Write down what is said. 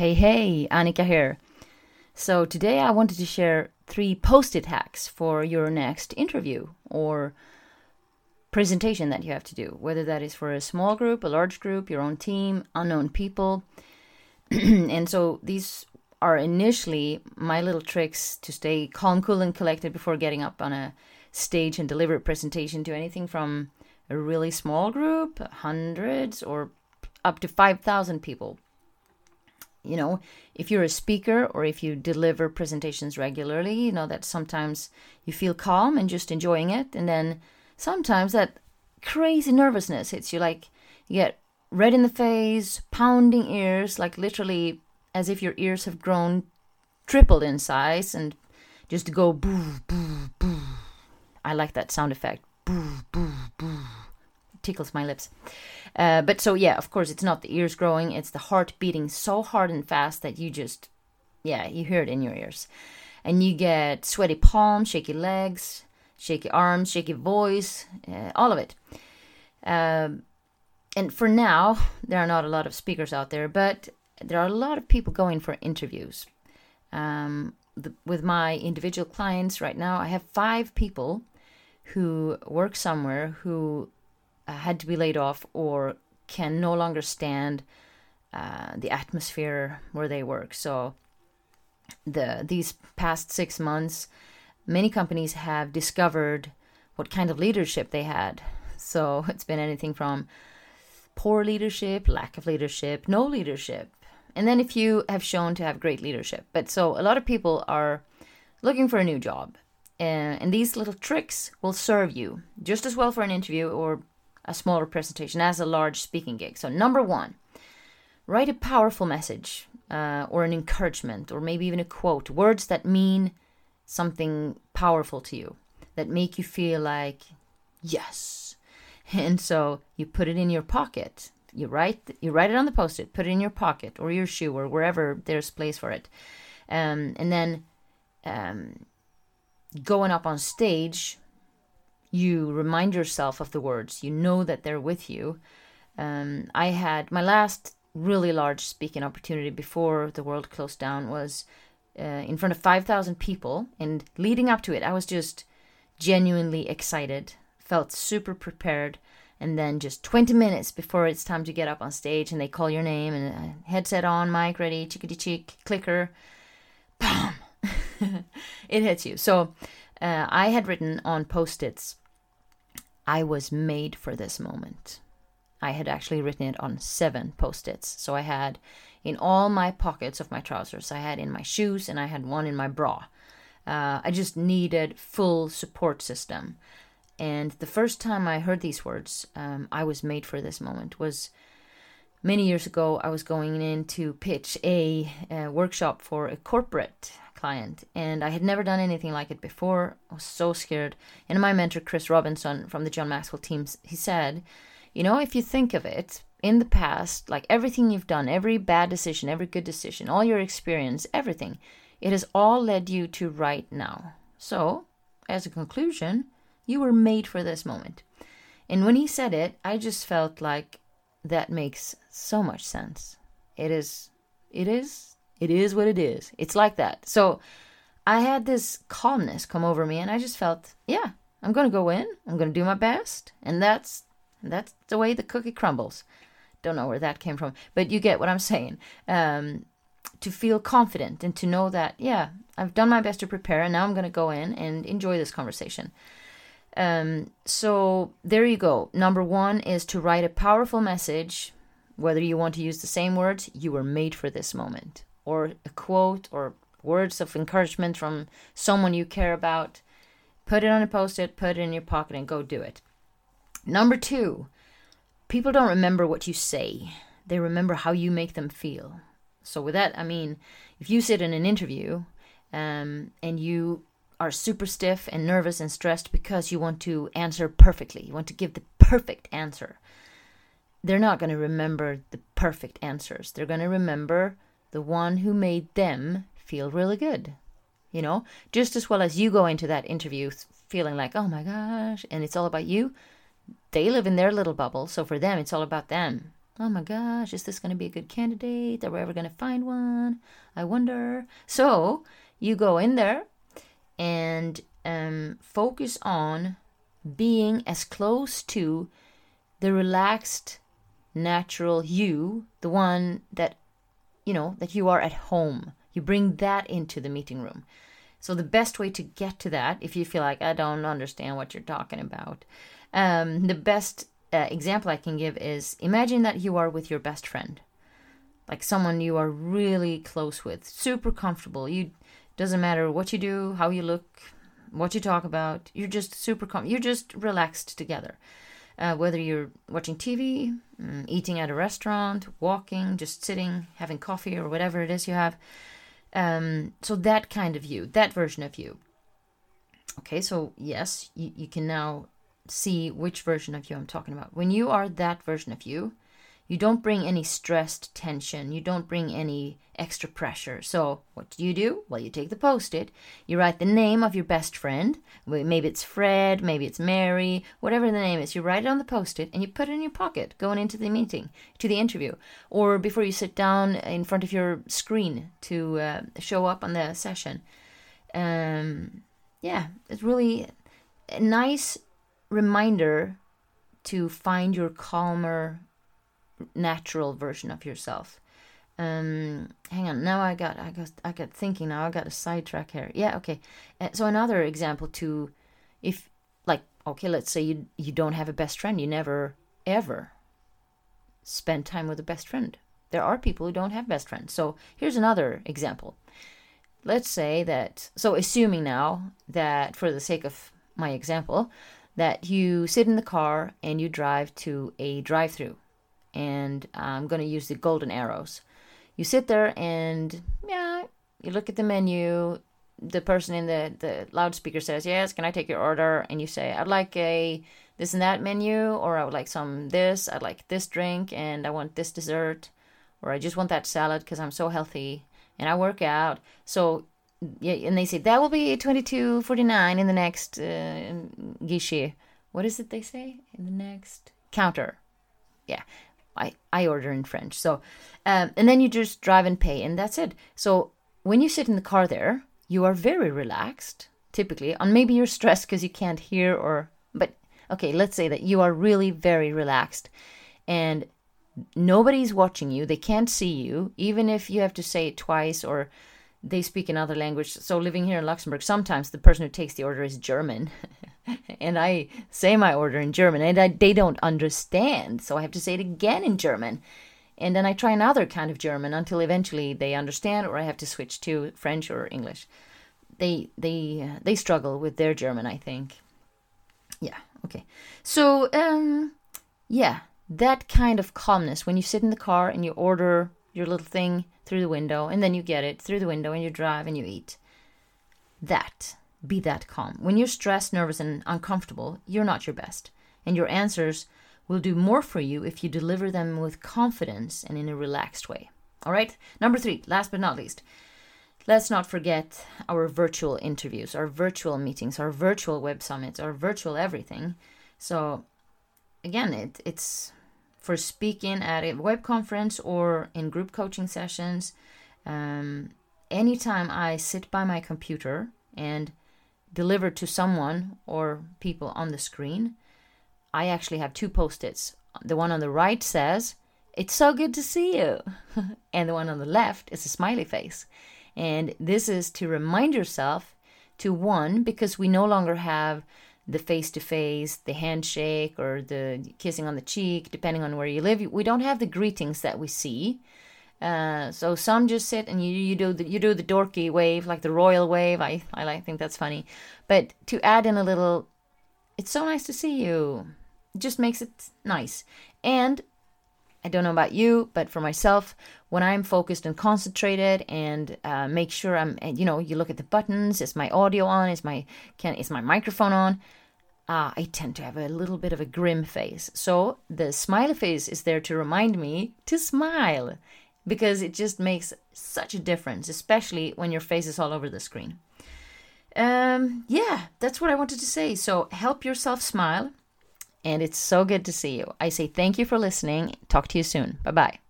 Hey, hey, Annika here. So, today I wanted to share three post it hacks for your next interview or presentation that you have to do, whether that is for a small group, a large group, your own team, unknown people. and so, these are initially my little tricks to stay calm, cool, and collected before getting up on a stage and deliver a presentation to anything from a really small group, hundreds, or up to 5,000 people you know, if you're a speaker or if you deliver presentations regularly, you know that sometimes you feel calm and just enjoying it, and then sometimes that crazy nervousness hits you like you get red in the face, pounding ears, like literally as if your ears have grown tripled in size and just go boo boo boo. I like that sound effect. Boo boo boo. Tickles my lips. Uh, but so yeah, of course, it's not the ears growing; it's the heart beating so hard and fast that you just, yeah, you hear it in your ears, and you get sweaty palms, shaky legs, shaky arms, shaky voice, uh, all of it. Um, and for now, there are not a lot of speakers out there, but there are a lot of people going for interviews. Um, the, with my individual clients right now, I have five people who work somewhere who had to be laid off or can no longer stand uh, the atmosphere where they work. So the these past six months, many companies have discovered what kind of leadership they had. So it's been anything from poor leadership, lack of leadership, no leadership, and then if you have shown to have great leadership. But so a lot of people are looking for a new job. Uh, and these little tricks will serve you just as well for an interview or a smaller presentation as a large speaking gig. So, number one, write a powerful message uh, or an encouragement or maybe even a quote, words that mean something powerful to you, that make you feel like, yes. And so you put it in your pocket. You write you write it on the post-it, put it in your pocket or your shoe or wherever there's place for it. Um, and then um, going up on stage you remind yourself of the words, you know that they're with you. Um, I had my last really large speaking opportunity before the world closed down was uh, in front of 5,000 people. And leading up to it, I was just genuinely excited, felt super prepared. And then just 20 minutes before it's time to get up on stage and they call your name and uh, headset on, mic ready, chickadee cheek, clicker, bam, it hits you. So uh, I had written on post its I was made for this moment. I had actually written it on seven post its. So I had in all my pockets of my trousers, I had in my shoes, and I had one in my bra. Uh, I just needed full support system. And the first time I heard these words, um, I was made for this moment, was many years ago. I was going in to pitch a, a workshop for a corporate client and I had never done anything like it before. I was so scared. And my mentor Chris Robinson from the John Maxwell team, he said, you know, if you think of it, in the past, like everything you've done, every bad decision, every good decision, all your experience, everything, it has all led you to right now. So, as a conclusion, you were made for this moment. And when he said it, I just felt like that makes so much sense. It is, it is it is what it is. It's like that. So I had this calmness come over me and I just felt, yeah, I'm going to go in. I'm going to do my best. And that's that's the way the cookie crumbles. Don't know where that came from, but you get what I'm saying. Um, to feel confident and to know that, yeah, I've done my best to prepare and now I'm going to go in and enjoy this conversation. Um, so there you go. Number one is to write a powerful message. Whether you want to use the same words, you were made for this moment or a quote or words of encouragement from someone you care about, put it on a post it, put it in your pocket, and go do it. Number two, people don't remember what you say, they remember how you make them feel. So, with that, I mean, if you sit in an interview um, and you are super stiff and nervous and stressed because you want to answer perfectly, you want to give the perfect answer, they're not going to remember the perfect answers. They're going to remember the one who made them feel really good. You know, just as well as you go into that interview feeling like, oh my gosh, and it's all about you, they live in their little bubble. So for them, it's all about them. Oh my gosh, is this going to be a good candidate? Are we ever going to find one? I wonder. So you go in there and um, focus on being as close to the relaxed, natural you, the one that, you know, that you are at home. You bring that into the meeting room. So the best way to get to that, if you feel like I don't understand what you're talking about, um, the best uh, example I can give is imagine that you are with your best friend, like someone you are really close with, super comfortable. You doesn't matter what you do, how you look, what you talk about. You're just super calm. You're just relaxed together. Uh, whether you're watching TV, mm, eating at a restaurant, walking, just sitting, having coffee, or whatever it is you have. Um, so that kind of you, that version of you. Okay, so yes, you, you can now see which version of you I'm talking about. When you are that version of you, you don't bring any stressed tension. You don't bring any extra pressure. So, what do you do? Well, you take the post it, you write the name of your best friend. Maybe it's Fred, maybe it's Mary, whatever the name is. You write it on the post it and you put it in your pocket going into the meeting, to the interview, or before you sit down in front of your screen to uh, show up on the session. Um, yeah, it's really a nice reminder to find your calmer natural version of yourself. Um, hang on. Now I got, I got, I got thinking. Now I got a sidetrack here. Yeah. Okay. Uh, so another example to, if like, okay, let's say you you don't have a best friend. You never ever spend time with a best friend. There are people who don't have best friends. So here's another example. Let's say that. So assuming now that for the sake of my example, that you sit in the car and you drive to a drive-through and I'm going to use the golden arrows. You sit there and yeah, you look at the menu. The person in the, the loudspeaker says, Yes, can I take your order? And you say, I'd like a this and that menu, or I would like some this, I'd like this drink, and I want this dessert, or I just want that salad because I'm so healthy and I work out. So, yeah, and they say that will be twenty two forty nine in the next uh, guichet. What is it they say in the next counter? Yeah, I, I order in French. So, um, and then you just drive and pay, and that's it. So when you sit in the car there, you are very relaxed, typically. And maybe you're stressed because you can't hear, or, but okay, let's say that you are really very relaxed and nobody's watching you. They can't see you, even if you have to say it twice or they speak another language. So living here in Luxembourg, sometimes the person who takes the order is German. and I say my order in German and I, they don't understand. So I have to say it again in German. And then I try another kind of German until eventually they understand or I have to switch to French or English. They they uh, they struggle with their German, I think. Yeah, okay. So um yeah, that kind of calmness when you sit in the car and you order your little thing through the window and then you get it through the window and you drive and you eat. That be that calm. When you're stressed, nervous, and uncomfortable, you're not your best. And your answers will do more for you if you deliver them with confidence and in a relaxed way. All right? Number three, last but not least, let's not forget our virtual interviews, our virtual meetings, our virtual web summits, our virtual everything. So, again, it, it's for speaking at a web conference or in group coaching sessions. Um, anytime I sit by my computer and delivered to someone or people on the screen, I actually have two post its. The one on the right says, It's so good to see you. and the one on the left is a smiley face. And this is to remind yourself to one, because we no longer have the face to face, the handshake, or the kissing on the cheek, depending on where you live. We don't have the greetings that we see. Uh, so some just sit and you you do the you do the dorky wave like the royal wave. I I like think that's funny, but to add in a little, it's so nice to see you. It just makes it nice. And I don't know about you, but for myself, when I'm focused and concentrated and uh, make sure I'm, you know, you look at the buttons. Is my audio on? Is my can is my microphone on? Uh, I tend to have a little bit of a grim face. So the smiley face is there to remind me to smile because it just makes such a difference, especially when your face is all over the screen. Um, yeah, that's what I wanted to say. So help yourself smile. And it's so good to see you. I say thank you for listening. Talk to you soon. Bye bye.